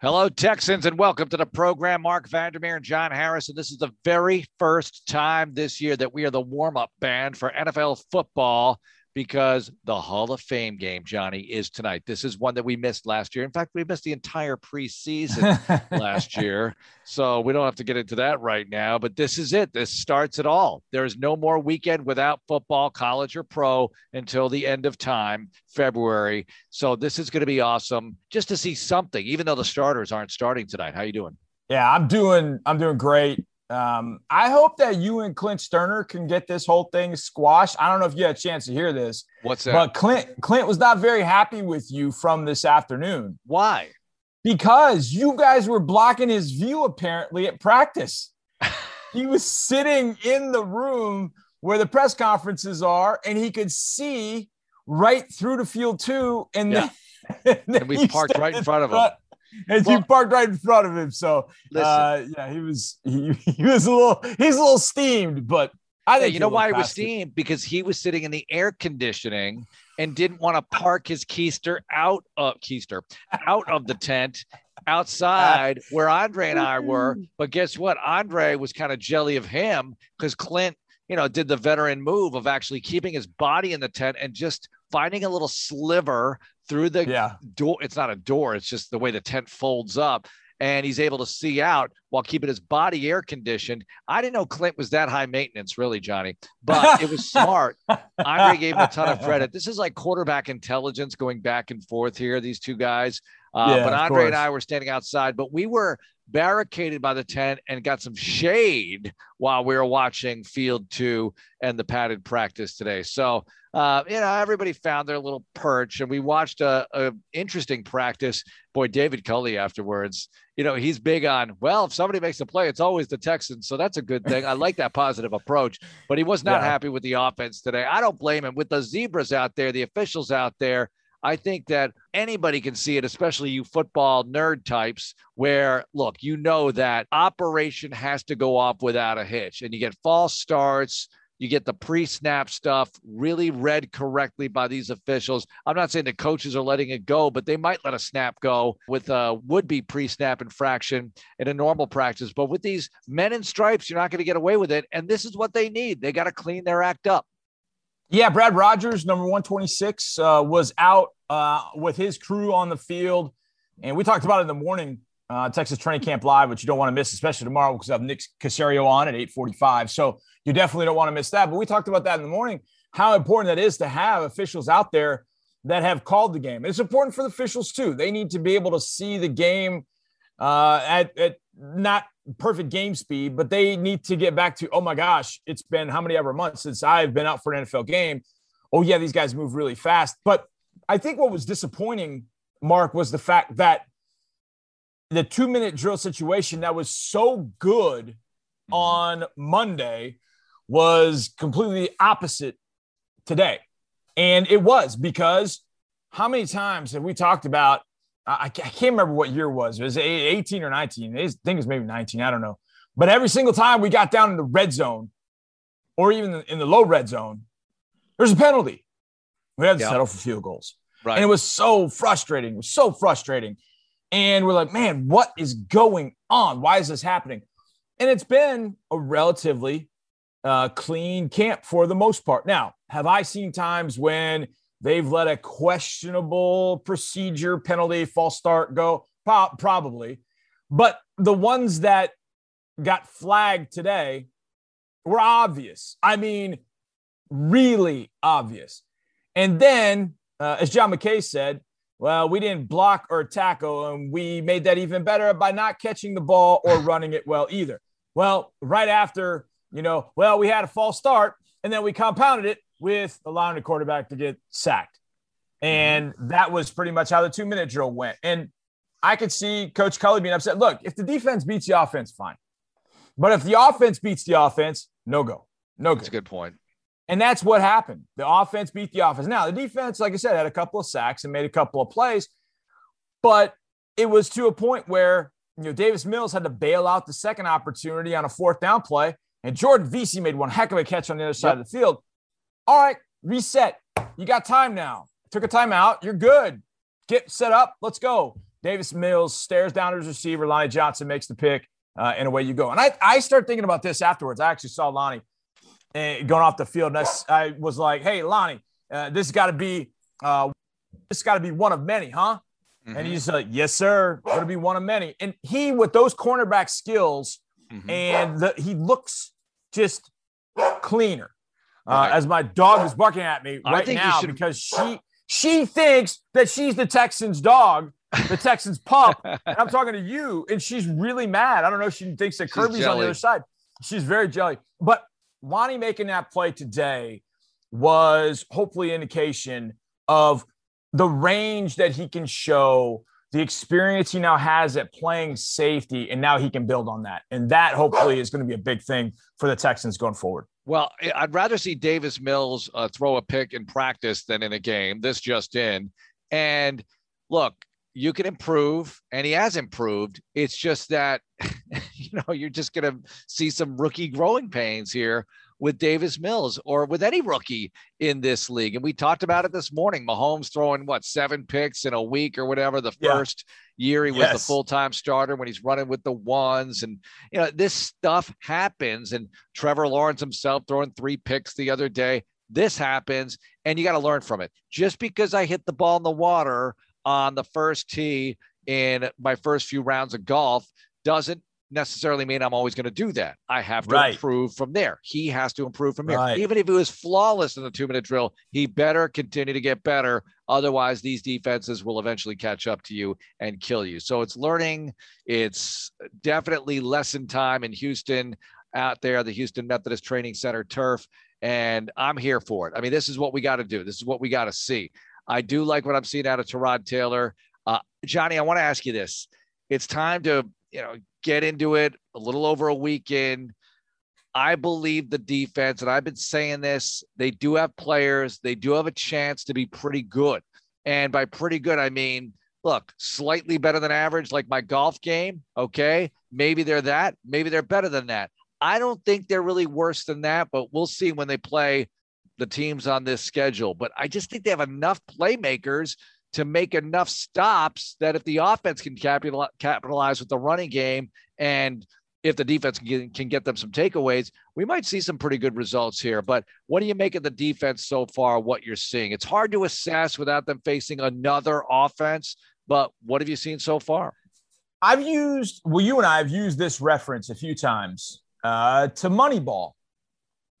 Hello, Texans, and welcome to the program. Marc Vandermeer and John Harris. And this is the very first time this year that we are the warm up band for NFL football because the Hall of Fame game, Johnny, is tonight. This is one that we missed last year. In fact, we missed the entire preseason last year. So we don't have to get into that right now. But this is it. This starts it all. There is no more weekend without football, college or pro, until the end of time, February. So this is going to be awesome just to see something, even though the starters aren't starting tonight. How are you doing? Yeah, I'm doing I'm doing great. Um, I hope that you and Clint Stoerner can get this whole thing squashed. I don't know if you had a chance to hear this. What's that? But Clint Clint was not very happy with you from this afternoon. Why? Because you guys were blocking his view apparently at practice. he was sitting in the room where the press conferences are, and he could see right through the field too. And yeah. then, and, and we parked right in front of him and well, you parked right in front of him. So uh, yeah, he was he, he was a little he's a little steamed, but I think yeah, you know why he was steamed because he was sitting in the air conditioning and didn't want to park his keister out of keister out of the tent outside where Andre and I were. But guess what? Andre was kind of jelly of him because Clint, you know, did the veteran move of actually keeping his body in the tent and just finding a little sliver through the yeah. door. It's not a door, it's just the way the tent folds up. And he's able to see out while keeping his body air conditioned. I didn't know Clint was that high maintenance, really, Johnny, but it was smart. Andre gave him a ton of credit. This is like quarterback intelligence going back and forth here, these two guys. Uh, yeah, but Andre and I were standing outside, but we were barricaded by the tent and got some shade while we were watching field two and the padded practice today. So uh, you know, everybody found their little perch, and we watched a, a interesting practice. Boy, David Culley afterwards, you know, he's big on well, if somebody makes a play, it's always the Texans, so that's a good thing. I like that positive approach, but he was not yeah. happy with the offense today. I don't blame him. With the zebras out there, the officials out there, I think that anybody can see it, especially you football nerd types, where look, you know that operation has to go off without a hitch, and you get false starts you get the pre snap stuff really read correctly by these officials. I'm not saying the coaches are letting it go, but they might let a snap go with a would be pre snap infraction in a normal practice. But with these men in stripes, you're not going to get away with it. And this is what they need. They got to clean their act up. Yeah, Brad Rogers, number 126, uh, was out uh, with his crew on the field. And we talked about it in the morning uh, Texas Training Camp Live, which you don't want to miss, especially tomorrow because I have Nick Caserio on at 8:45. So you definitely don't want to miss that. But we talked about that in the morning, how important that is to have officials out there that have called the game. It's important for the officials too. They need to be able to see the game uh, at, at not perfect game speed, but they need to get back to, oh my gosh, it's been how many ever months since I've been out for an NFL game. Oh yeah, these guys move really fast. But I think what was disappointing, Marc, was the fact that the two minute drill situation that was so good mm-hmm. on Monday was completely opposite today. And it was because how many times have we talked about? I, can't remember what year it was. It was 18 or 19. I think it was maybe 19. I don't know. But every single time we got down in the red zone or even in the low red zone, there's a penalty. We had to yep. settle for field goals. Right. And it was so frustrating. It was so frustrating. And we're like, man, what is going on? Why is this happening? And it's been a relatively uh, clean camp for the most part. Now, have I seen times when they've let a questionable procedure, penalty, false start go? Probably. But the ones that got flagged today were obvious. I mean, really obvious. And then, uh, as John McKay said, well, we didn't block or tackle, and we made that even better by not catching the ball or running it well either. Well, right after, you know, well, we had a false start, and then we compounded it with allowing the quarterback to get sacked. And that was pretty much how the two minute drill went. And I could see Coach Culley being upset. Look, if the defense beats the offense, fine. But if the offense beats the offense, no go. No go. That's a good point. And that's what happened. The offense beat the offense. Now, the defense, like I said, had a couple of sacks and made a couple of plays, but it was to a point where you know Davis Mills had to bail out the second opportunity on a fourth down play, and Jordan Veasy made one heck of a catch on the other side yep. of the field. All right, reset. You got time now. Took a timeout. You're good. Get set up. Let's go. Davis Mills stares down at his receiver. Lonnie Johnson makes the pick, uh, and away you go. And I, I start thinking about this afterwards. I actually saw Lonnie uh, going off the field, and I, I was like, "Hey, Lonnie, uh, this got to be uh, this got to be one of many, huh?" Mm-hmm. And he's like, "Yes, sir. Going to be one of many." And he, with those cornerback skills, mm-hmm. and the, he looks just cleaner. Uh, as my dog is barking at me right now should... because she she thinks that she's the Texans' dog, the Texans' pup. and I'm talking to you, and she's really mad. I don't know if she thinks that Kirby's on the other side. She's very jelly. But Lonnie making that play today was hopefully indication of the range that he can show, the experience he now has at playing safety, and now he can build on that. And that hopefully is going to be a big thing for the Texans going forward. Well, I'd rather see Davis Mills uh, throw a pick in practice than in a game. This just in. And look, you can improve, and he has improved. It's just that, you know, you're just going to see some rookie growing pains here with Davis Mills or with any rookie in this league. And we talked about it this morning. Mahomes throwing what seven picks in a week or whatever the yeah. first year he was yes. the full-time starter when he's running with the ones. And you know, this stuff happens. And Trevor Lawrence himself throwing three picks the other day. This happens, and you got to learn from it. Just because I hit the ball in the water on the first tee in my first few rounds of golf doesn't necessarily mean I'm always going to do that. I have to right. improve from there. He has to improve from there. Right. Even if he was flawless in the two minute drill, he better continue to get better. Otherwise, these defenses will eventually catch up to you and kill you. So it's learning. It's definitely lesson time in Houston out there, the Houston Methodist Training Center turf. And I'm here for it. I mean, this is what we got to do. This is what we got to see. I do like what I'm seeing out of Tyrod Taylor. Uh, Johnny, I want to ask you this. It's time to, you know, get into it a little over a weekend. I believe the defense, and I've been saying this, they do have players, they do have a chance to be pretty good. And by pretty good, I mean, look, slightly better than average, like my golf game. Okay. Maybe they're that. Maybe they're better than that. I don't think they're really worse than that, but we'll see when they play the teams on this schedule. But I just think they have enough playmakers to make enough stops that if the offense can capitalize with the running game and if the defense can get, can get them some takeaways, we might see some pretty good results here. But what do you make of the defense so far? What you're seeing? It's hard to assess without them facing another offense. But what have you seen so far? I've used, well, you and I have used this reference a few times uh, to Moneyball.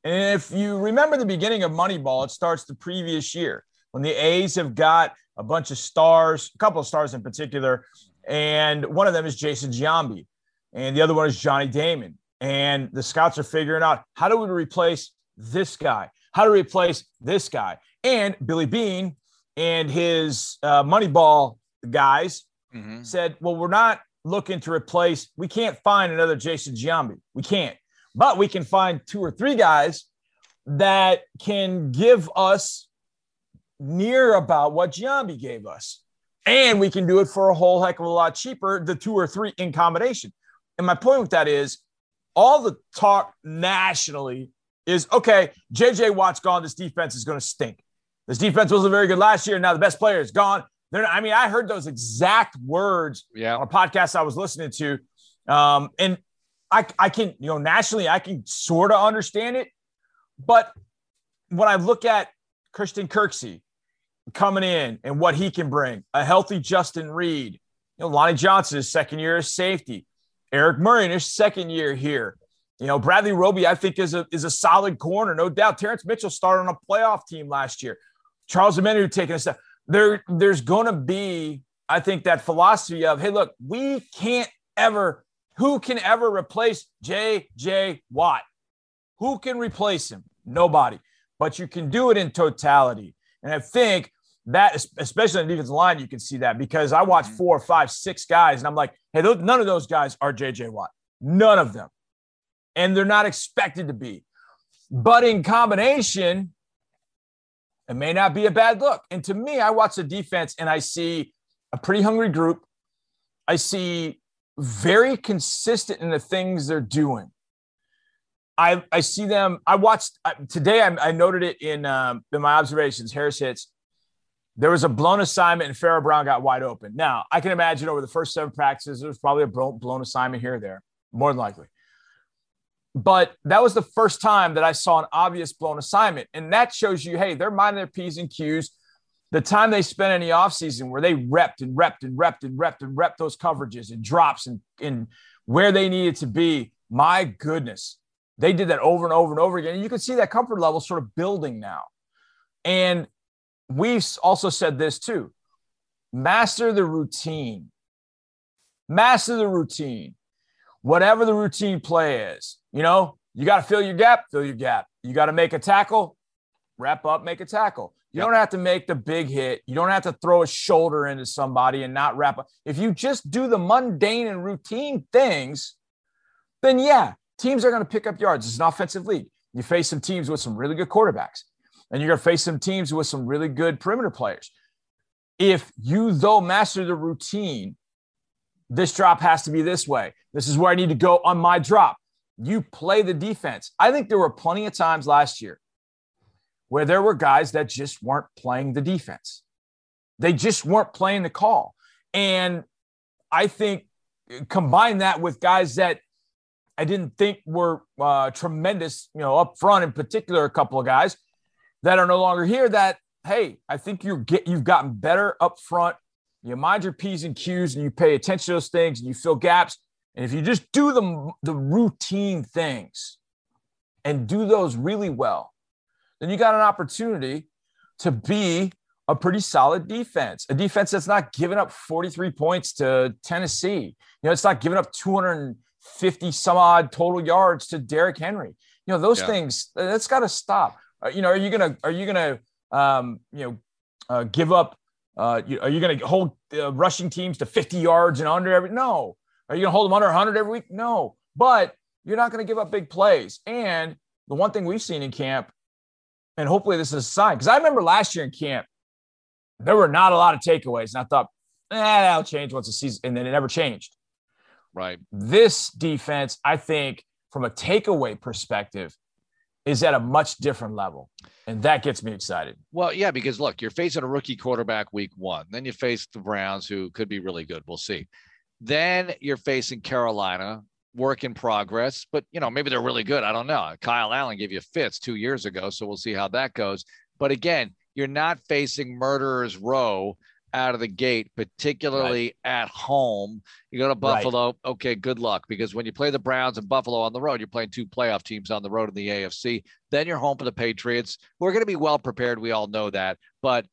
And if you remember the beginning of Moneyball, it starts the previous year when the A's have got a bunch of stars, a couple of stars in particular, and one of them is Jason Giambi, and the other one is Johnny Damon. And the scouts are figuring out how do we replace this guy? How to replace this guy? And Billy Beane and his uh, Moneyball guys mm-hmm. said, well, we're not looking to replace, we can't find another Jason Giambi. We can't, but we can find two or three guys that can give us near about what Giambi gave us. And we can do it for a whole heck of a lot cheaper, the two or three in combination. And my point with that is all the talk nationally is okay, JJ Watt's gone. This defense is going to stink. This defense wasn't very good last year. Now the best player is gone. They're, I mean, I heard those exact words yeah. on a podcast I was listening to. Um, and I, I can, you know, nationally, I can sort of understand it. But when I look at Christian Kirksey, coming in and what he can bring. A healthy Justin Reid, You know, Lonnie Johnson, his second year as safety. Eric Murray in his second year here. You know, Bradley Roby, I think, is a is a solid corner, no doubt. Terrance Mitchell started on a playoff team last year. Charles Omenihu taking a step. There, there's going to be, I think, that philosophy of, hey, look, we can't ever, who can ever replace J.J. Watt? Who can replace him? Nobody. But you can do it in totality. And I think that especially on the defensive line, you can see that because I watch mm-hmm. four, five, six guys, and I'm like, hey, those, none of those guys are JJ Watt. None of them. And they're not expected to be. But in combination, it may not be a bad look. And to me, I watch the defense and I see a pretty hungry group. I see very consistent in the things they're doing. I, I see them. I watched today. I, I noted it in um, in my observations. Harris hits there was a blown assignment and Pharaoh Brown got wide open. Now, I can imagine over the first seven practices, there was probably a blown assignment here or there, more than likely. But that was the first time that I saw an obvious blown assignment. And that shows you, hey, they're minding their P's and Q's. The time they spent in the offseason where they repped and repped and repped and repped and repped those coverages and drops and, and where they needed to be. My goodness, they did that over and over and over again. And you can see that comfort level sort of building now. And we've also said this too master the routine. Master the routine. Whatever the routine play is, you know, you got to fill your gap, fill your gap. You got to make a tackle, wrap up, make a tackle. You yep. don't have to make the big hit. You don't have to throw a shoulder into somebody and not wrap up. If you just do the mundane and routine things, then yeah, teams are going to pick up yards. It's an offensive league. You face some teams with some really good quarterbacks, and you're going to face some teams with some really good perimeter players. If you, though, master the routine, this drop has to be this way. This is where I need to go on my drop. You play the defense. I think there were plenty of times last year where there were guys that just weren't playing the defense. They just weren't playing the call. And I think combine that with guys that I didn't think were uh, tremendous, you know, up front in particular, a couple of guys that are no longer here that, hey, I think you get you've gotten better up front. You mind your P's and Q's and you pay attention to those things and you fill gaps. And if you just do the, the routine things and do those really well, then you got an opportunity to be a pretty solid defense, a defense that's not giving up 43 points to Tennessee. You know, it's not giving up 250 some odd total yards to Derrick Henry. You know, those yeah. things that's got to stop. You know, are you gonna are you gonna um, you know uh, give up? Uh, you, are you gonna hold uh, rushing teams to 50 yards and under every? No. Are you gonna hold them under 100 every week? No. But you're not gonna give up big plays. And the one thing we've seen in camp, and hopefully this is a sign, because I remember last year in camp, there were not a lot of takeaways, and I thought, eh, that'll change once the season, and then it never changed. Right. This defense, I think, from a takeaway perspective, is at a much different level. And that gets me excited. Well, yeah, because look, you're facing a rookie quarterback week one. Then you face the Browns, who could be really good. We'll see. Then you're facing Carolina, work in progress, but you know, maybe they're really good. I don't know. Kyle Allen gave you fits two years ago, so we'll see how that goes. But again, you're not facing murderers row out of the gate, particularly right. at home. You go to Buffalo, right. okay, good luck because when you play the Browns and Buffalo on the road, you're playing two playoff teams on the road in the AFC. Then you're home for the Patriots, We're going to be well prepared. We all know that. But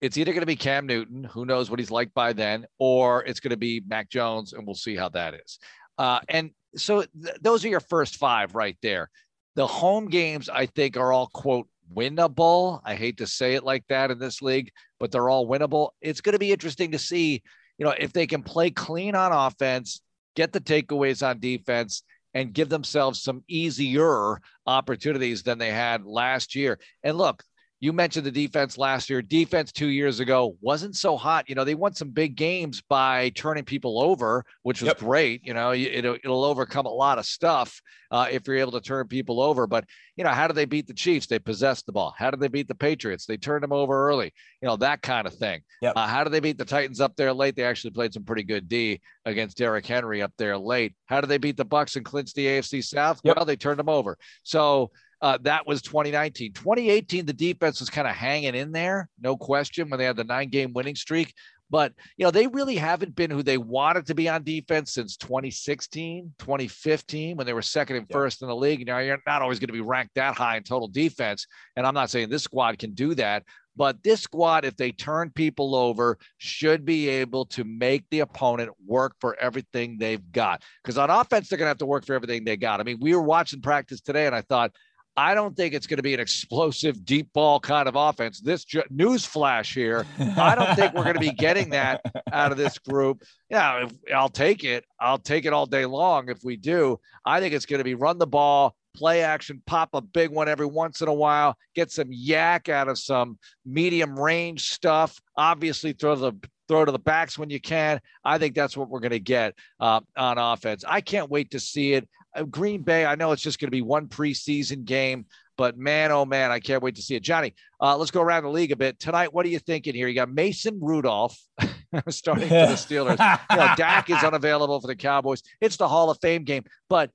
it's either going to be Cam Newton, who knows what he's like by then, or it's going to be Mac Jones, and we'll see how that is. Uh, and so th- those are your first five right there. The home games, I think, are all quote winnable. I hate to say it like that in this league, but they're all winnable. It's going to be interesting to see, you know, if they can play clean on offense, get the takeaways on defense, and give themselves some easier opportunities than they had last year. And look, you mentioned the defense last year. Defense two years ago wasn't so hot. You know, they won some big games by turning people over, which was yep. great. You know, it'll, it'll overcome a lot of stuff uh, if you're able to turn people over. But, you know, how did they beat the Chiefs? They possessed the ball. How did they beat the Patriots? They turned them over early, you know, that kind of thing. Yep. Uh, how did they beat the Titans up there late? They actually played some pretty good D against Derrick Henry up there late. How did they beat the Bucs and clinch the AFC South? Yep. Well, they turned them over. So, uh, that was 2019. 2018, the defense was kind of hanging in there, no question, when they had the nine game winning streak. But, you know, they really haven't been who they wanted to be on defense since 2016, 2015, when they were second and first in the league. You know, you're not always going to be ranked that high in total defense. And I'm not saying this squad can do that, but this squad, if they turn people over, should be able to make the opponent work for everything they've got. Because on offense, they're going to have to work for everything they got. I mean, we were watching practice today, and I thought, I don't think it's going to be an explosive deep ball kind of offense. This ju- news flash here, I don't think we're going to be getting that out of this group. Yeah, I'll take it. I'll take it all day long if we do. I think it's going to be run the ball, play action, pop a big one every once in a while, get some YAC out of some medium range stuff. Obviously, throw the throw to the backs when you can. I think that's what we're going to get uh, on offense. I can't wait to see it. Uh, Green Bay, I know it's just going to be one preseason game. But man, oh man, I can't wait to see it. Johnny, uh, let's go around the league a bit tonight. What are you thinking here? You got Mason Rudolph starting for the Steelers. you know, Dak is unavailable for the Cowboys. It's the Hall of Fame game. But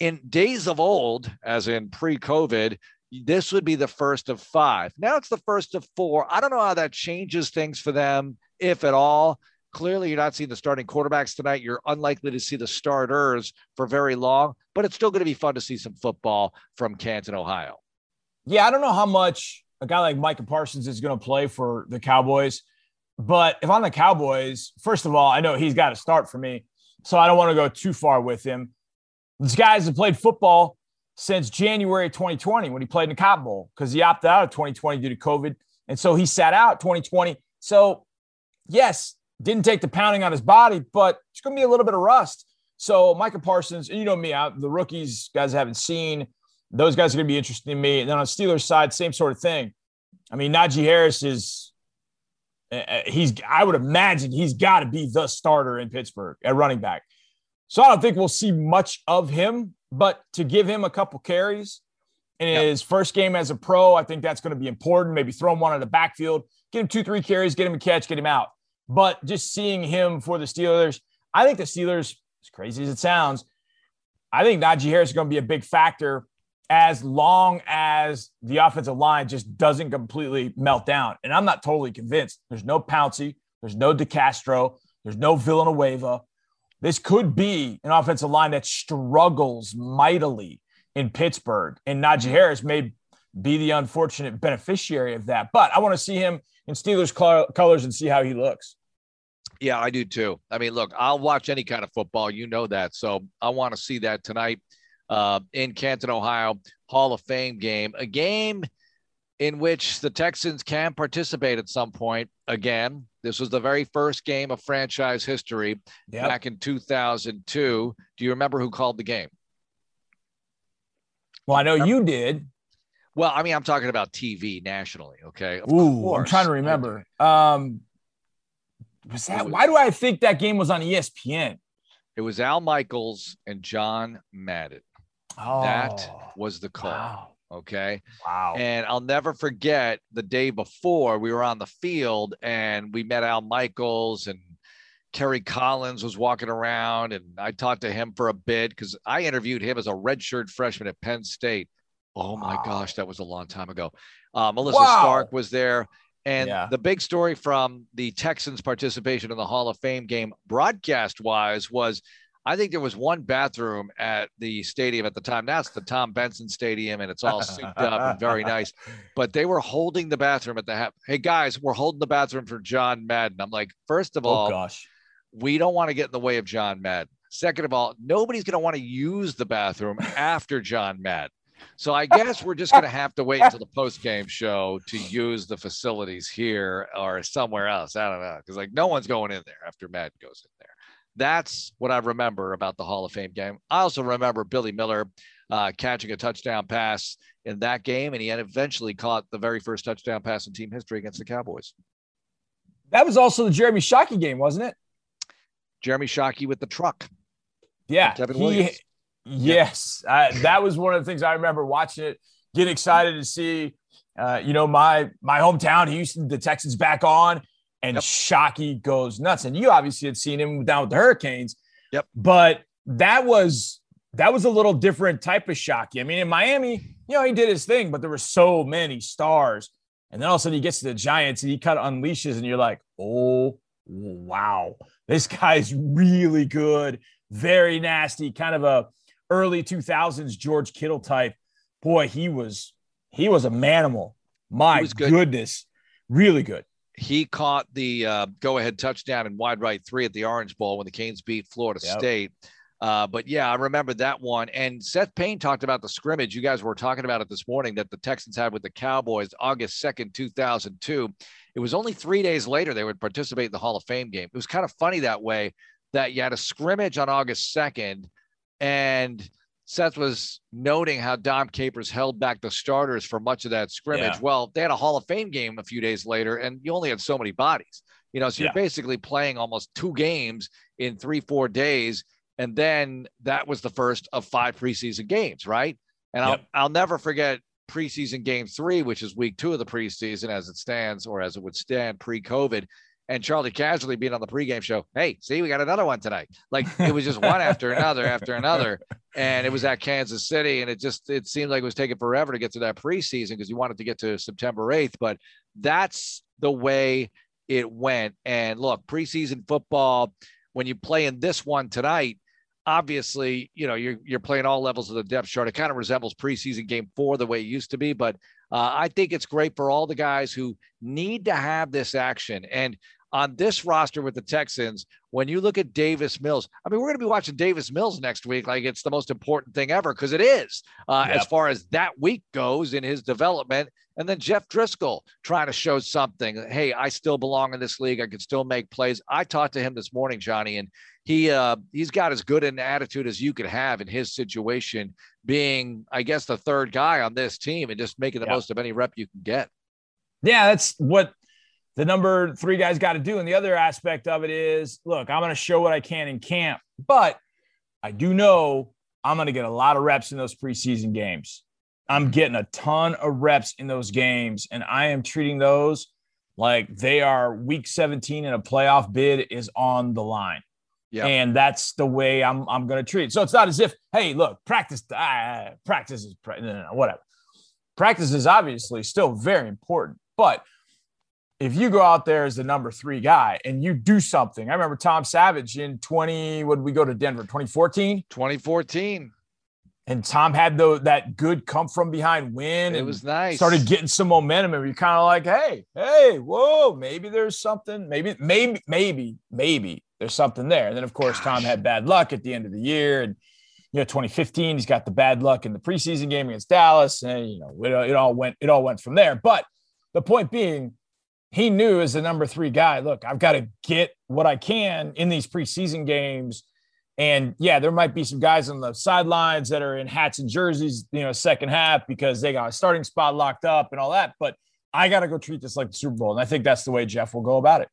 in days of old, as in pre-COVID, this would be the first of five. Now it's the first of four. I don't know how that changes things for them, if at all. Clearly, you're not seeing the starting quarterbacks tonight. You're unlikely to see the starters for very long, but it's still going to be fun to see some football from Canton, Ohio. Yeah, I don't know how much a guy like Micah Parsons is going to play for the Cowboys, but if I'm the Cowboys, first of all, I know he's got to start for me, so I don't want to go too far with him. This guys have played football since January 2020 when he played in the Cotton Bowl because he opted out of 2020 due to COVID. And so he sat out 2020. So, yes, didn't take the pounding on his body, but it's going to be a little bit of rust. So Micah Parsons, and you know me, I, the rookies, guys I haven't seen, those guys are going to be interesting to me. And then on Steelers side, same sort of thing. I mean, Najee Harris is, uh, uh, he's, I would imagine he's got to be the starter in Pittsburgh at running back. So I don't think we'll see much of him, but to give him a couple carries in yep. his first game as a pro, I think that's going to be important. Maybe throw him one in the backfield, get him two, three carries, get him a catch, get him out. But just seeing him for the Steelers, I think the Steelers, as crazy as it sounds, I think Najee Harris is going to be a big factor as long as the offensive line just doesn't completely melt down. And I'm not totally convinced. There's no Pouncey, there's no DeCastro, there's no Villanueva. This could be an offensive line that struggles mightily in Pittsburgh. And Najee Harris may be the unfortunate beneficiary of that. But I want to see him in Steelers colors and see how he looks. Yeah, I do too. I mean, look, I'll watch any kind of football. You know that. So I want to see that tonight uh, in Canton, Ohio, Hall of Fame game. A game in which the Texans can participate at some point again. This was the very first game of franchise history yep. back in 2002. Do you remember who called the game? Well, I know you did. Well, I mean, I'm talking about TV nationally. Okay. Of Ooh, course. I'm trying to remember. Um, was that? Was, why do I think that game was on ESPN? It was Al Michaels and John Madden. Oh, that was the call. Wow. Okay. Wow. And I'll never forget the day before we were on the field and we met Al Michaels and Kerry Collins was walking around and I talked to him for a bit because I interviewed him as a redshirt freshman at Penn State. Oh my wow. gosh, that was a long time ago. Uh, Melissa wow. Stark was there. And yeah. the big story from the Texans' participation in the Hall of Fame game, broadcast wise, was I think there was one bathroom at the stadium at the time. It's the Tom Benson Stadium and it's all souped up and very nice. But they were holding the bathroom at the ha- hey guys, we're holding the bathroom for John Madden. I'm like, first of oh, all, gosh, we don't want to get in the way of John Madden. Second of all, nobody's going to want to use the bathroom after John Madden. So I guess we're just going to have to wait until the post game show to use the facilities here or somewhere else. I don't know because like no one's going in there after Madden goes in there. That's what I remember about the Hall of Fame game. I also remember Billy Miller uh, catching a touchdown pass in that game, and he had eventually caught the very first touchdown pass in team history against the Cowboys. That was also the Jeremy Shockey game, wasn't it? Jeremy Shockey with the truck. Yeah, Kevin he, yes, I, that was one of the things I remember watching it, Getting excited to see. Uh, you know, my my hometown, Houston, the Texans back on, and yep. Shockey goes nuts. And you obviously had seen him down with the Hurricanes. Yep. But that was that was a little different type of Shockey. I mean, in Miami, you know, he did his thing, but there were so many stars. And then all of a sudden he gets to the Giants and he kind of unleashes, and you're like, oh wow, this guy's really good, very nasty, kind of a early 2000s George Kittle type. Boy, he was he was a manimal. My goodness, really good he caught the uh, go ahead touchdown in wide right three at the Orange Bowl when the Canes beat Florida yep. State. Uh, but yeah, I remember that one. And Seth Payne talked about the scrimmage. You guys were talking about it this morning that the Texans had with the Cowboys August 2nd, 2002. It was only three days later they would participate in the Hall of Fame game. It was kind of funny that way that you had a scrimmage on August 2nd and – Seth was noting how Dom Capers held back the starters for much of that scrimmage. Yeah. Well, they had a Hall of Fame game a few days later, and you only had so many bodies. You know, so you're basically playing almost two games in three, four days. And then that was the first of five preseason games, right? And yep. I'll I'll never forget preseason game three, which is week two of the preseason as it stands, or as it would stand pre-COVID. And Charley Casserly being on the pregame show, hey, see, we got another one tonight. Like it was just one after another after another. And it was at Kansas City. And it just it seemed like it was taking forever to get to that preseason because you wanted to get to September 8th. But that's the way it went. And look, preseason football, when you play in this one tonight, obviously, you know, you're you're playing all levels of the depth chart. It kind of resembles preseason game four the way it used to be, but uh, I think it's great for all the guys who need to have this action. And on this roster with the Texans, when you look at Davis Mills, I mean, we're going to be watching Davis Mills next week. Like it's the most important thing ever because it is uh, yep. as far as that week goes in his development. And then Jeff Driskel trying to show something. Hey, I still belong in this league. I can still make plays. I talked to him this morning, Johnny, and he uh, he's got as good an attitude as you could have in his situation, being I guess the third guy on this team and just making the most of any rep you can get. Yeah, that's what the number three guys got to do. And the other aspect of it is, look, I'm going to show what I can in camp, but I do know I'm going to get a lot of reps in those preseason games. I'm getting a ton of reps in those games, and I am treating those like they are week 17 and a playoff bid is on the line. And that's the way I'm I'm going to treat it. So it's not as if, hey, look, practice, uh, practice is no, no, no, whatever. Practice is obviously still very important, but if you go out there as the number three guy and you do something, I remember Tom Savage in 20, when we go to Denver? 2014? 2014. And Tom had the, that good come from behind win. It was nice. Started getting some momentum, and you're kind of like, hey, hey, whoa, maybe there's something. Maybe, maybe, maybe, maybe there's something there. And then, of course. Tom had bad luck at the end of the year. And, you know, 2015, he's got the bad luck in the preseason game against Dallas. And, you know, it, it all went, it all went from there. But the point being, he knew as the number three guy, look, I've got to get what I can in these preseason games. And yeah, there might be some guys on the sidelines that are in hats and jerseys, you know, second half because they got a starting spot locked up and all that. But I got to go treat this like the Super Bowl. And I think that's the way Jeff will go about it.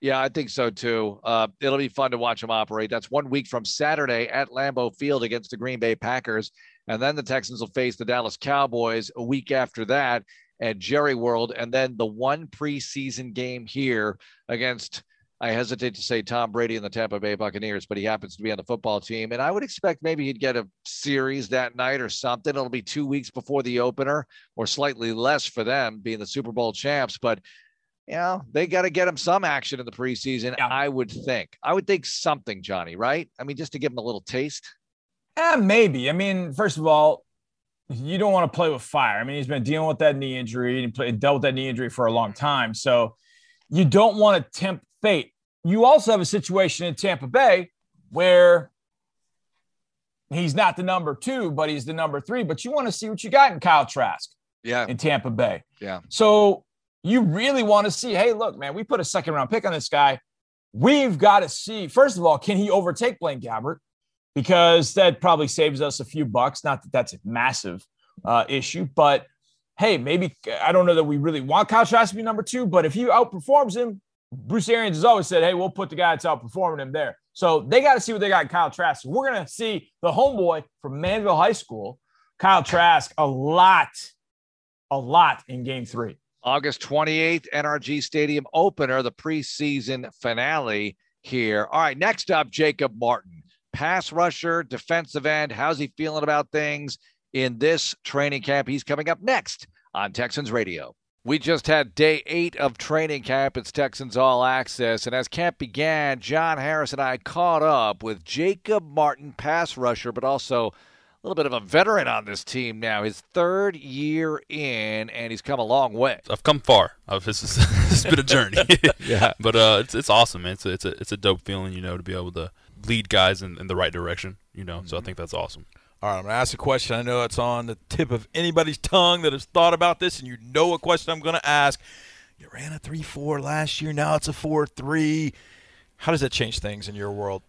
Yeah, I think so too. Uh, it'll be fun to watch them operate. That's one week from Saturday at Lambeau Field against the Green Bay Packers. And then the Texans will face the Dallas Cowboys a week after that at Jerry World. And then the one preseason game here against, I hesitate to say Tom Brady and the Tampa Bay Buccaneers, but he happens to be on the football team. And I would expect maybe he'd get a series that night or something. It'll be two weeks before the opener or slightly less for them being the Super Bowl champs. But you know, they got to get him some action in the preseason. Yeah. I would think. I would think something, Johnny. Right? I mean, just to give him a little taste. Yeah, maybe. I mean, first of all, you don't want to play with fire. I mean, he's been dealing with that knee injury and play, dealt with that knee injury for a long mm. time. So you don't want to tempt fate. You also have a situation in Tampa Bay where he's not the number two, but he's the number three. But you want to see what you got in Kyle Trask. Yeah. In Tampa Bay. Yeah. So you really want to see, hey, look, man, we put a second round pick on this guy. We've got to see, first of all, can he overtake Blaine Gabbert? Because that probably saves us a few bucks. Not that that's a massive uh, issue, but hey, maybe I don't know that we really want Kyle Trask to be number two, but if he outperforms him, Bruce Arians has always said, hey, we'll put the guy that's outperforming him there. So they got to see what they got in Kyle Trask. We're going to see the homeboy from Manvel High School, Kyle Trask, a lot, a lot in game three. August 28th, NRG Stadium opener, the preseason finale here. All right, next up, Jacob Martin, pass rusher, defensive end. How's he feeling about things in this training camp? He's coming up next on Texans Radio. We just had day eight of training camp. It's Texans All Access. And as camp began, John Harris and I caught up with Jacob Martin, pass rusher, but also little bit of a veteran on this team now. His third year in, and he's come a long way. I've come far. I've, it's, it's been a journey. yeah, but uh, it's it's awesome, man. It's a, it's a it's a dope feeling, you know, to be able to lead guys in, in the right direction. You know, mm-hmm. so I mm-hmm. think that's awesome. All right, I'm going to ask a question. I know it's on the tip of anybody's tongue that has thought about this, and you know a question I'm going to ask. You ran a 3 4 last year. Now it's a 4 3. How does that change things in your world?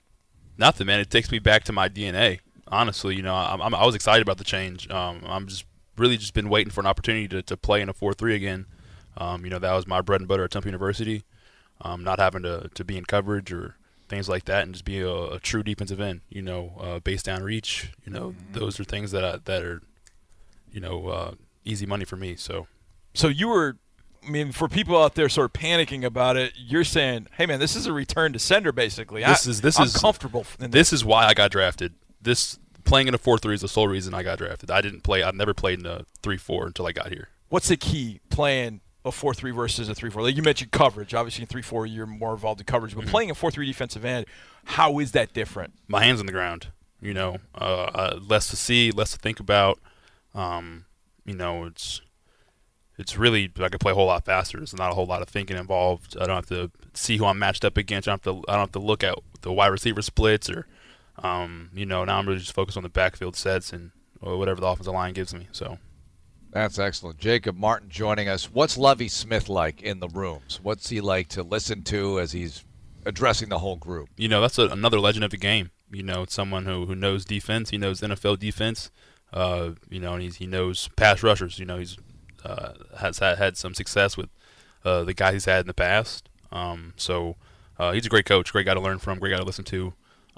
Nothing, man. It takes me back to my DNA honestly, you know, I'm, I'm, i was excited about the change. Um, I'm just really just been waiting for an opportunity to, to play in a 4-3 again. Um, you know, that was my bread and butter at Temple University. Um, not having to, to be in coverage or things like that and just be a, a true defensive end, you know, uh, base down reach, you know, mm-hmm. those are things that I, that are, you know, uh, easy money for me. So So you were, I mean, for people out there sort of panicking about it, you're saying, "Hey, man, this is a return to sender, basically." This I, is- this I'm is- comfortable. In this is why I got drafted. This playing in a four three is the sole reason I got drafted. I didn't play. I've never played in a three four until I got here. What's the key playing a four three versus a three four? Like you mentioned coverage. Obviously, in three four, you're more involved in coverage. Mm-hmm. But playing a four three defensive end, how is that different? My hands on the ground. You know, uh, uh, less to see, less to think about. Um, you know, it's it's really I could play a whole lot faster. There's not a whole lot of thinking involved. I don't have to see who I'm matched up against. I don't have to I don't have to look at the wide receiver splits or um, you know, now I'm really just focused on the backfield sets and whatever the offensive line gives me. So That's excellent. Jacob Martin joining us. What's Lovie Smith like in the rooms? What's he like to listen to as he's addressing the whole group? you know, that's a, another legend of the game. You know, it's someone who, who knows defense. He knows NFL defense. Uh, you know, and he's, he knows pass rushers. You know, he's uh, has had, had some success with uh, the guys he's had in the past. Um, so uh, he's a great coach, great guy to learn from, great guy to listen to,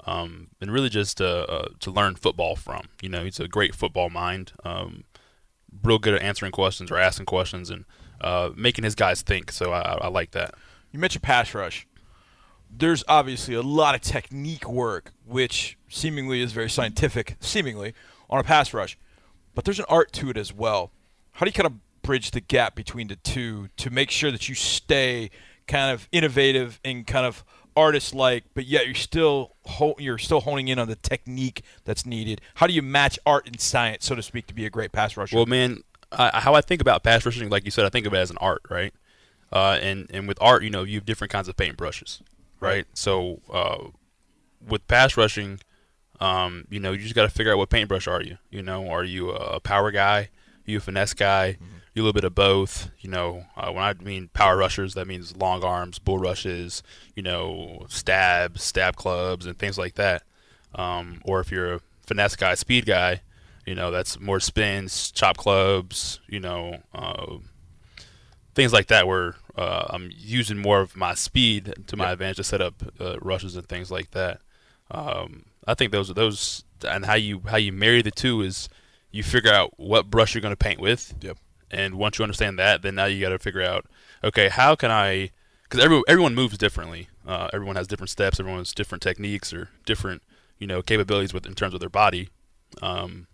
um, and really just uh, uh, to learn football from. You know, he's a great football mind. Um, real good at answering questions or asking questions and uh, making his guys think. So I, I like that. You mentioned pass rush. There's obviously a lot of technique work, which seemingly is very scientific, seemingly, on a pass rush. But there's an art to it as well. How do you kind of bridge the gap between the two to make sure that you stay kind of innovative and kind of artist-like, but yet you're still ho- you're still honing in on the technique that's needed? How do you match art and science, so to speak, to be a great pass rusher? Well, man, I, how I think about pass rushing, like you said, I think of it as an art, right? Uh, and and with art, you know, you have different kinds of paint brushes, right? So uh, with pass rushing, um, you know, you just got to figure out what paintbrush are you. You know, are you a power guy? Are you a finesse guy? You a little bit of both. You know, uh, when I mean power rushers, that means long arms, bull rushes, you know, stabs, stab clubs, and things like that. Um, or if you're a finesse guy, speed guy, you know, that's more spins, chop clubs, you know, uh, things like that where uh, I'm using more of my speed to my advantage to set up uh, rushes and things like that. Um, I think those are those, and how you how you marry the two is you figure out what brush you're going to paint with. Yep. And once you understand that, then now you got to figure out, okay, how can I? Because every, everyone moves differently. Uh, everyone has different steps. Everyone has different techniques or different, you know, capabilities with in terms of their body. Um,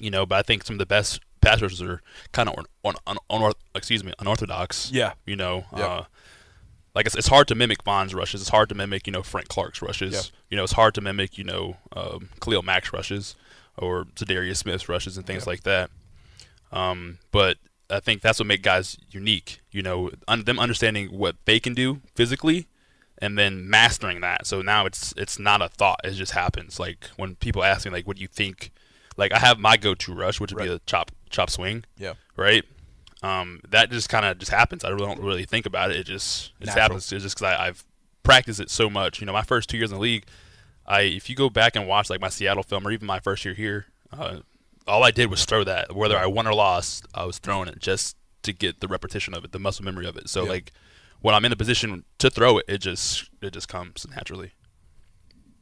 you know, but I think some of the best pass rushers are kind of on, on, on, excuse me, unorthodox. Yeah. You know, Yep. uh, like it's, it's hard to mimic Von's rushes. It's hard to mimic, you know, Frank Clark's rushes. Yep. You know, it's hard to mimic, you know, um, Khalil Mack's rushes or Za'Darius Smith's rushes and things like that. Um, but I think that's what makes guys unique. You know, un- them understanding what they can do physically, and then mastering that. So now it's it's not a thought; it just happens. Like when people ask me, like, "What do you think?" Like I have my go-to rush, which would be a chop chop swing, yeah. right? Um, that just kind of just happens. I really don't really think about it. It just it Natural. happens. It's just because I've practiced it so much. You know, my first two years in the league, I if you go back and watch like my Seattle film or even my first year here, uh, all I did was throw that. Whether I won or lost, I was throwing it just to get the repetition of it, the muscle memory of it. So Yeah. like when I'm in the position to throw it, it just it just comes naturally.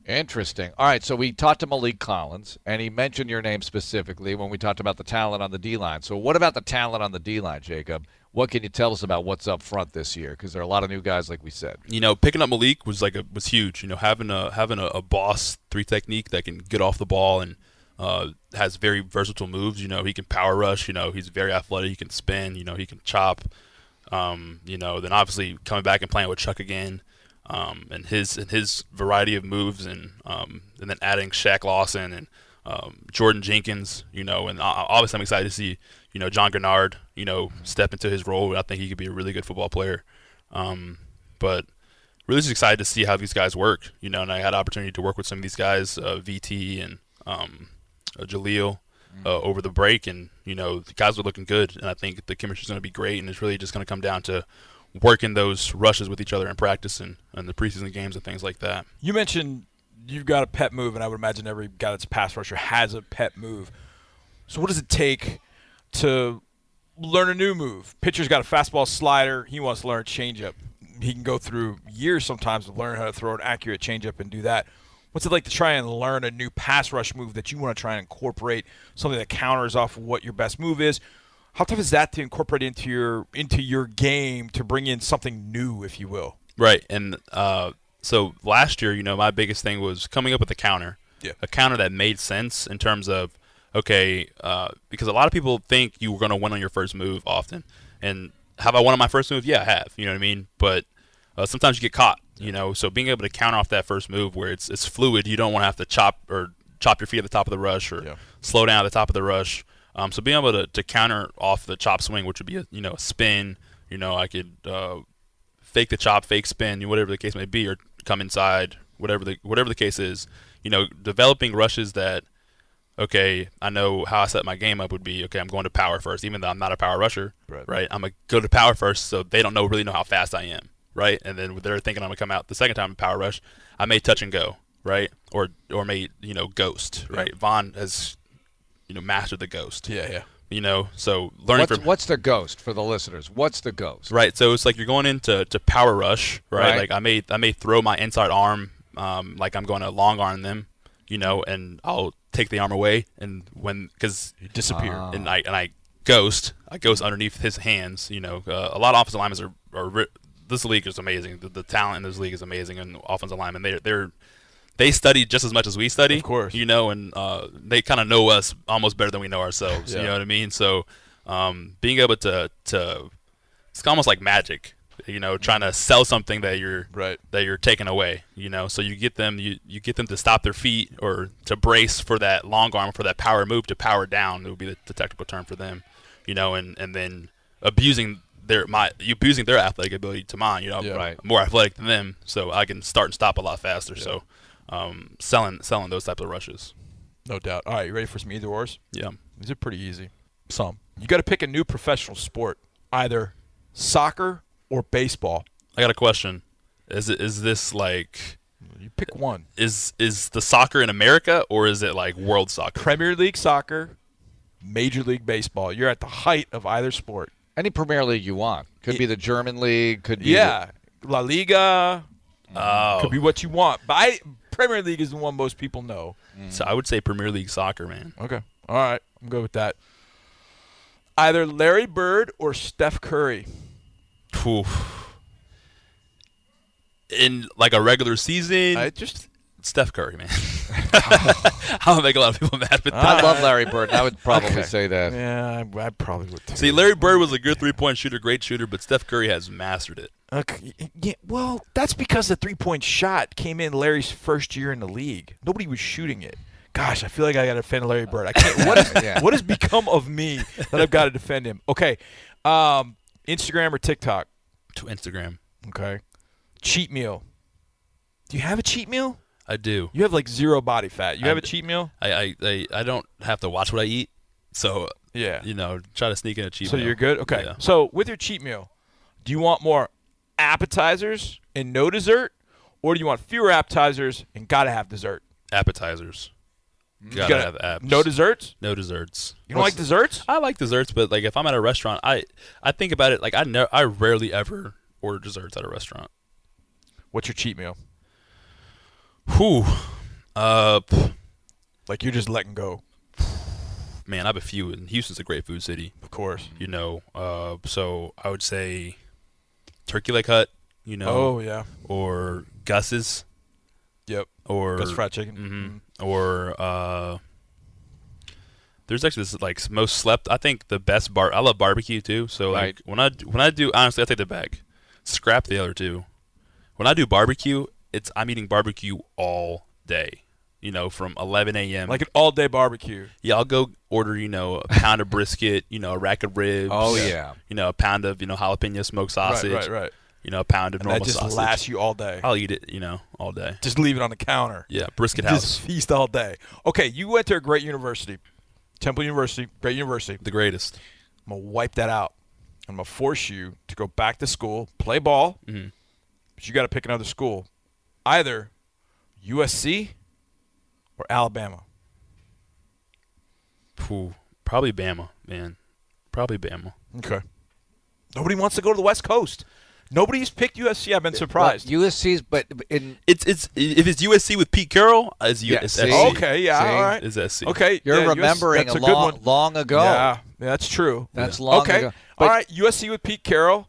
Interesting. All right, so we talked to Maliek Collins, and he mentioned your name specifically when we talked about the talent on the D line. So, what about the talent on the D line, Jacob? What can you tell us about what's up front this year? Because there are a lot of new guys, like we said. you know, picking up Maliek was like a was huge. You know, having a having a, a boss three technique that can get off the ball and uh, has very versatile moves. You know, he can power rush. You know, he's very athletic. He can spin. You know, he can chop. Um, you know, then obviously coming back and playing with Chuck again, um, and his and his variety of moves, and um, and then adding Shaq Lawson and um, Jordan Jenkins. You know, and uh, obviously I'm excited to see you know John Greenard. You know, step into his role. I think he could be a really good football player. Um, but really just excited to see how these guys work. You know, and I had opportunity to work with some of these guys, uh, VT and um, uh, Jaleel, uh, over the break, and you know the guys are looking good, and I think the chemistry is going to be great, and it's really just going to come down to working those rushes with each other in practice and, and the preseason games and things like that. You mentioned you've got a pet move, and I would imagine every guy that's a pass rusher has a pet move. So, what does it take to learn a new move? Pitcher's got a fastball slider. He wants to learn a changeup. He can go through years sometimes to learn how to throw an accurate changeup and do that. What's it like to try and learn a new pass rush move that you want to try and incorporate, something that counters off what your best move is? How tough is that to incorporate into your into your game to bring in something new, if you will? Right, and uh, so last year, you know, my biggest thing was coming up with a counter, Yeah. a counter that made sense in terms of okay, uh, because a lot of people think you were going to win on your first move often, and have I won on my first move? Yeah, I have. You know what I mean? But uh, sometimes you get caught. You know, so being able to counter off that first move where it's it's fluid, you don't want to have to chop or chop your feet at the top of the rush or Yeah. slow down at the top of the rush. Um, so being able to, to counter off the chop swing, which would be a, you know a spin, you know I could uh, fake the chop, fake spin, whatever the case may be, or come inside, whatever the whatever the case is. You know, developing rushes that okay, I know how I set my game up would be okay. I'm going to power first, even though I'm not a power rusher, Right. I'm gonna go to power first, so they don't know really know how fast I am, right? And then they're thinking I'm gonna come out the second time in power rush. I may touch and go, right, or or may you know ghost, right? Von has you know mastered the ghost, Yeah, yeah. you know, so learning What's, from what's the ghost for the listeners? What's the ghost? Right. So it's like you're going into to power rush, right? Right. Like I may I may throw my inside arm, um, like I'm going to long arm them, you know, and I'll take the arm away, and when because You disappear. Ah. and I and I ghost, I ghost underneath his hands. You know, uh, a lot of offensive linemen are, are ri- this league is amazing. The, the talent in this league is amazing, and offensive linemen they they're they study just as much as we study, Of course. You know, and uh, they kind of know us almost better than we know ourselves. Yeah. You know what I mean? So um, being able to to it's almost like magic. You know, trying to sell something that you're Right. that you're taking away. You know, so you get them you, you get them to stop their feet or to brace for that long arm for that power move to power down. It would be the, the technical term for them. You know, and and then abusing their my you abusing their athletic ability to mine. You know, Yeah. Right. I'm more athletic than them, so I can start and stop a lot faster. So um, selling selling those types of rushes. No doubt. All right, you ready for some either ors? Yeah. These are pretty easy. Some. You got to pick a new professional sport, either soccer or baseball. I got a question. Is it is this like You pick one. is is the soccer in America or is it like world soccer? Premier League soccer, Major League Baseball. You're at the height of either sport. Any Premier League you want. Could be the German league. Could be Yeah. La Liga Oh, could be what you want. But I, Premier League is the one most people know. Mm. so I would say Premier League soccer, man. Okay. All right. I'm good with that. Either Larry Bird or Steph Curry. Phew. In like a regular season, I just Steph Curry, man. I'm gonna make a lot of people mad with that. I love Larry Bird. I would probably Okay. say that. yeah, I, I probably would too. See, Larry Bird was a good three point shooter, great shooter, but Steph Curry has mastered it. Okay. Yeah, well, that's because the three point shot came in Larry's first year in the league. Nobody was shooting it. Gosh, I feel like I got to defend Larry Bird. I can't. What, is, Yeah. what has become of me that I've got to defend him? Okay. Um, Instagram or TikTok? To Instagram, Okay. Cheat meal. Do you have a cheat meal? I do. You have like zero body fat. You I have a d- cheat meal? I, I, I, I don't have to watch what I eat, so Yeah. you know, try to sneak in a cheat So meal. you're good? Okay. Yeah. So with your cheat meal, do you want more appetizers and no dessert? Or do you want fewer appetizers and gotta have dessert? Appetizers. You Gotta gotta- have apps. No desserts? No desserts. You don't like desserts? I like desserts, but like if I'm at a restaurant, I I think about it like I know I rarely ever order desserts at a restaurant. What's your cheat meal? Whew. Uh, Like you're just letting go. man, I have a few, and Houston's a great food city. Of course. You know, uh, so I would say turkey leg hut. You know, Oh yeah. or Gus's, Yep. or Gus fried chicken. Mm-hmm. hmm or uh, there's actually this like most slept. I think the best bar. I love barbecue too. So like when I when I do honestly, I take the bag. Scrap the other two. When I do barbecue, it's I'm eating barbecue all day. You know, from 11 a.m. Like an all day barbecue. yeah, I'll go order you know a pound of brisket, you know a rack of ribs. Oh, yeah. You know a pound of you know jalapeno smoked sausage. Right, right, right. You know a pound of And normal that just sausage. lasts you all day. I'll eat it. You know all day. Just leave it on the counter. Yeah, brisket Just house, feast all day. Okay, you went to a great university. Temple University, great university. the greatest. I'm gonna wipe that out. I'm gonna force you to go back to school, play ball, Mhm. but you got to pick another school, either USC or Alabama. Phew, probably Bama, man. Probably Bama. Okay. Nobody wants to go to the West Coast. Nobody's picked USC. I've been surprised. Well, USC's, but in It's it's if it's USC with Pete Carroll, is Yeah, it's see? SC. okay, yeah, See? all right. Is SC. Okay, you're yeah, US remembering that's a a good long, one. long ago. Yeah, Yeah, that's true. That's long okay. ago. All But- USC with Pete Carroll,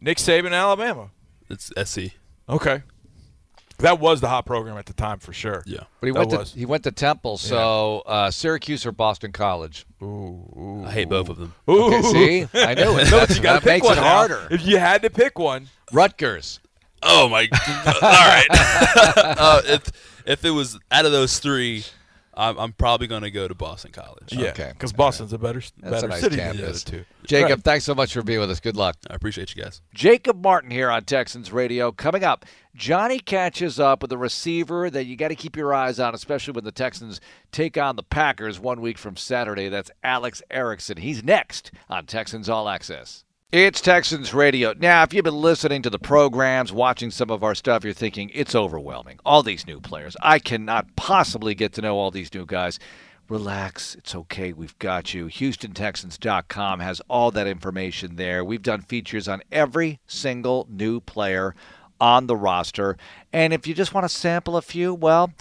Nick Saban, Alabama. It's SC. Okay. That was the hot program at the time for sure. Yeah. But he That went was. to he went to Temple, so uh, Syracuse or Boston College. Ooh, I hate both of them. Ooh. Okay, see, I knew it. No, That's, you gotta that pick makes one it now. harder. If you had to pick one, Rutgers. Oh my! All right. uh, if if it was out of those three, I'm, I'm probably gonna go to Boston College. yeah, Okay. because Boston's a better, That's better a nice city than the other campus. two. Jacob, Right. thanks so much for being with us. Good luck. I appreciate you guys. Jacob Martin here on Texans Radio. Coming up, Johnny catches up with a receiver that you got to keep your eyes on, especially when the Texans take on the Packers one week from Saturday. That's Alex Erickson. He's next on Texans All Access. It's Texans Radio. Now, if you've been listening to the programs, watching some of our stuff, you're thinking it's overwhelming. All these new players. I cannot possibly get to know all these new guys. Relax. It's okay. We've got you. HoustonTexans.com has all that information there. We've done features on every single new player on the roster. And if you just want to sample a few, well,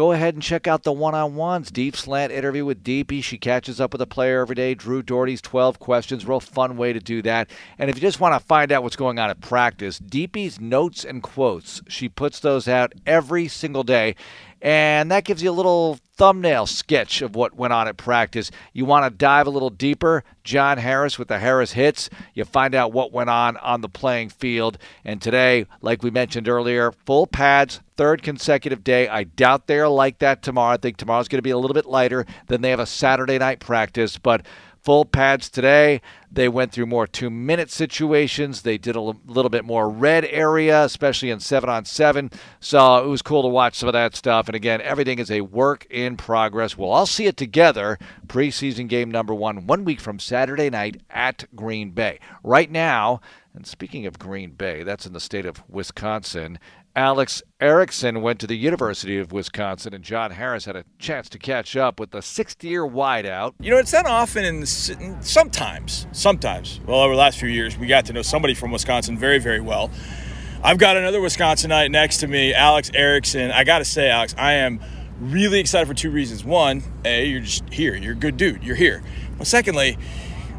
go ahead and check out the one on ones. Deep Slant interview with Deepy. She catches up with a player every day. Drew Dougherty's 12 questions. Real fun way to do that. And if you just want to find out what's going on at practice, Deepy's notes and quotes. She puts those out every single day. And that gives you a little thumbnail sketch of what went on at practice. You want to dive a little deeper? John Harris with the Harris Hits. You find out what went on on the playing field. And today, like we mentioned earlier, full pads, third consecutive day. I doubt they're like that tomorrow. I think tomorrow's going to be a little bit lighter. Then they have a Saturday night practice. But full pads today. They went through more two minute situations. They did a l- little bit more red area, especially in seven on seven. So it was cool to watch some of that stuff. And again, everything is a work in progress. We'll all see it together. Preseason game number one, one week from Saturday night at Green Bay. Right now, and speaking of Green Bay, that's in the state of Wisconsin. Alex Erickson went to the University of Wisconsin, and John Harris had a chance to catch up with the sixth year wideout. You know, it's not often, and sometimes, sometimes, well, over the last few years, we got to know somebody from Wisconsin very, very well. I've got another Wisconsinite next to me, Alex Erickson. I got to say, Alex, I am really excited for two reasons. One, A, you're just here. You're a good dude. You're here. But secondly,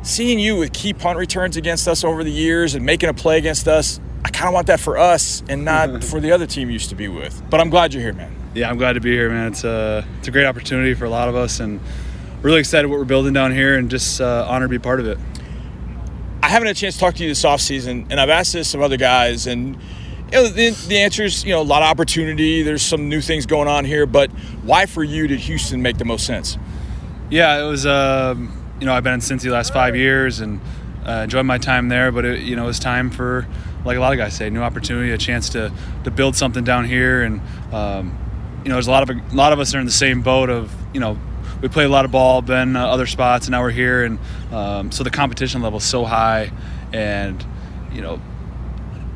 seeing you with key punt returns against us over the years and making a play against us, kind of want that for us and not for the other team you used to be with. But I'm glad you're here, man. yeah, I'm glad to be here, man. It's a it's a great opportunity for a lot of us, and really excited what we're building down here, and just uh, honored to be part of it. I haven't had a chance to talk to you this offseason, and I've asked this of other guys, and you know, the, the answer is you know a lot of opportunity. There's some new things going on here, but why for you did Houston make the most sense? Yeah, it was. Um, you know, I've been in Cincy the last five years, and uh, enjoyed my time there. But it, you know, it was time for, like a lot of guys say, new opportunity, a chance to to build something down here, and um, you know, there's a lot of a lot of us are in the same boat of you know. We played a lot of ball, been uh, other spots, and now we're here, and um, so the competition level is so high, and you know,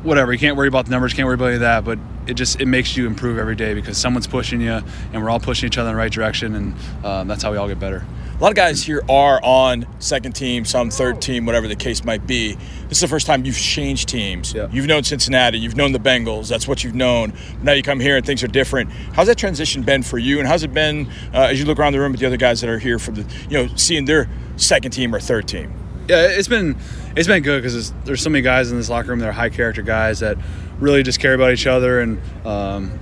whatever. You can't worry about the numbers, can't worry about any of that, but it just it makes you improve every day because someone's pushing you, and we're all pushing each other in the right direction, and um, that's how we all get better. A lot of guys here are on second team, some third team, whatever the case might be. This is the first time you've changed teams. Yeah. You've known Cincinnati, you've known the Bengals. That's what you've known. Now you come here and things are different. How's that transition been for you? And how's it been uh, as you look around the room at the other guys that are here for the, you know, seeing their second team or third team? Yeah, it's been it's been good because there's so many guys in this locker room that are high character guys that really just care about each other and um,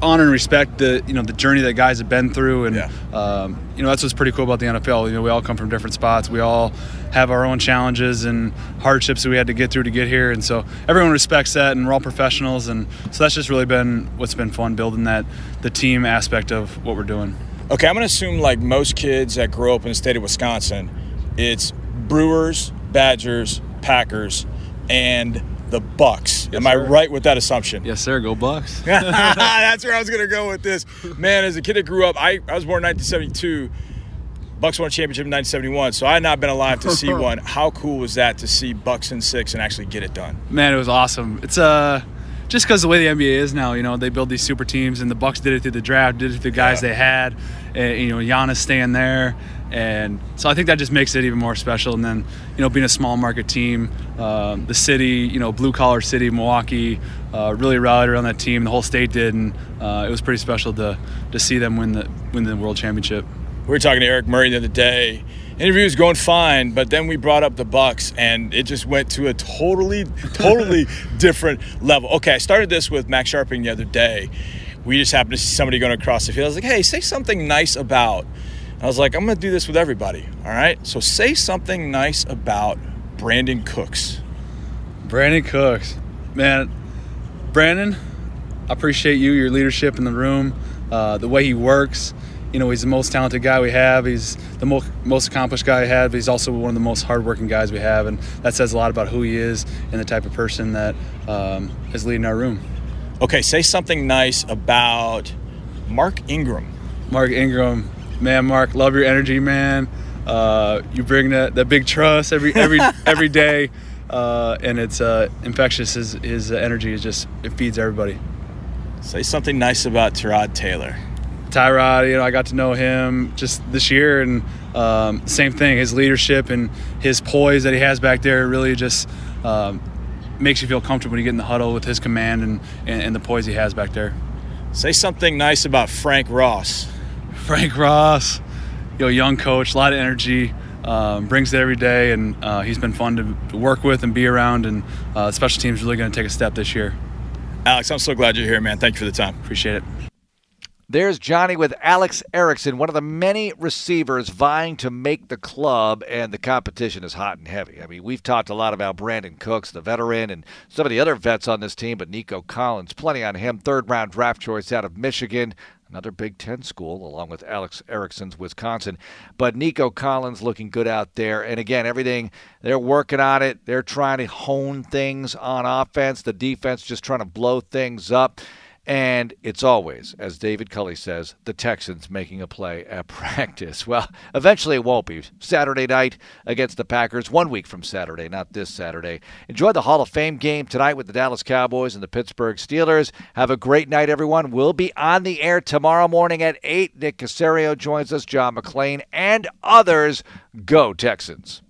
honor and respect the you know the journey that guys have been through and Yeah. um, you know that's what's pretty cool about the NFL. You know, we all come from different spots. We all have our own challenges and hardships that we had to get through to get here, and so everyone respects that, and we're all professionals, and so that's just really been what's been fun building that the team aspect of what we're doing. Okay, I'm going to assume, like most kids that grow up in the state of Wisconsin, it's Brewers, Badgers, Packers, and the Bucks. Am I sir. right with that assumption? Yes, sir. Go Bucks. That's where I was going to go with this. Man, as a kid that grew up, I, I was born in 1972. Bucks won a championship in 1971, so I had not been alive to see one. How cool was that to see Bucks in six and actually get it done? Man, it was awesome. It's uh just because the way the NBA is now, you know, they build these super teams, and the Bucks did it through the draft, did it through the guys Yeah. they had, and, you know, Giannis staying there, and so I think that just makes it even more special. And then, you know, being a small market team, um, the city, you know, blue collar city, Milwaukee, uh, really rallied around that team. The whole state did, and uh, it was pretty special to to see them win the win the world championship. We were talking to Eric Murray the other day. Interview was going fine, but then we brought up the Bucks, and it just went to a totally, totally different level. Okay, I started this with Max Scharping the other day. We just happened to see somebody going across the field. I was like, "Hey, say something nice about." I was like, "I'm going to do this with everybody." All right, so say something nice about Brandin Cooks. Brandin Cooks, man, Brandin, I appreciate you, your leadership in the room, uh, the way he works. You know, he's the most talented guy we have. He's the most most accomplished guy we have. But he's also one of the most hardworking guys we have, and that says a lot about who he is and the type of person that um, is leading our room. Okay, say something nice about Mark Ingram. Mark Ingram, man, Mark, love your energy, man. Uh, you bring that, that big trust every every every day, uh, and it's uh, infectious. His his energy is just it feeds everybody. Say something nice about Tyrod Taylor. Tyrod, you know, I got to know him just this year, and um, same thing. His leadership and his poise that he has back there really just um, makes you feel comfortable when you get in the huddle with his command and, and, and the poise he has back there. Say something nice about Frank Ross. Frank Ross, you know, young coach, a lot of energy, um, brings it every day, and uh, he's been fun to, to work with and be around. And uh, special teams really going to take a step this year. Alex, I'm so glad you're here, man. Thank you for the time. Appreciate it. There's Johnny with Alex Erickson, one of the many receivers vying to make the club, and the competition is hot and heavy. I mean, we've talked a lot about Brandin Cooks, the veteran, and some of the other vets on this team, but Nico Collins, plenty on him. Third round draft choice out of Michigan another Big Ten school, along with Alex Erickson's Wisconsin. But Nico Collins looking good out there. And again, everything, they're working on it. They're trying to hone things on offense. The defense just trying to blow things up. And it's always, as David Culley says, the Texans making a play at practice. Well, eventually it won't be. Saturday night against the Packers, one week from Saturday, not this Saturday. Enjoy the Hall of Fame game tonight with the Dallas Cowboys and the Pittsburgh Steelers. Have a great night, everyone. We'll be on the air tomorrow morning at 8. Nick Caserio joins us, John McClain, and others. Go, Texans.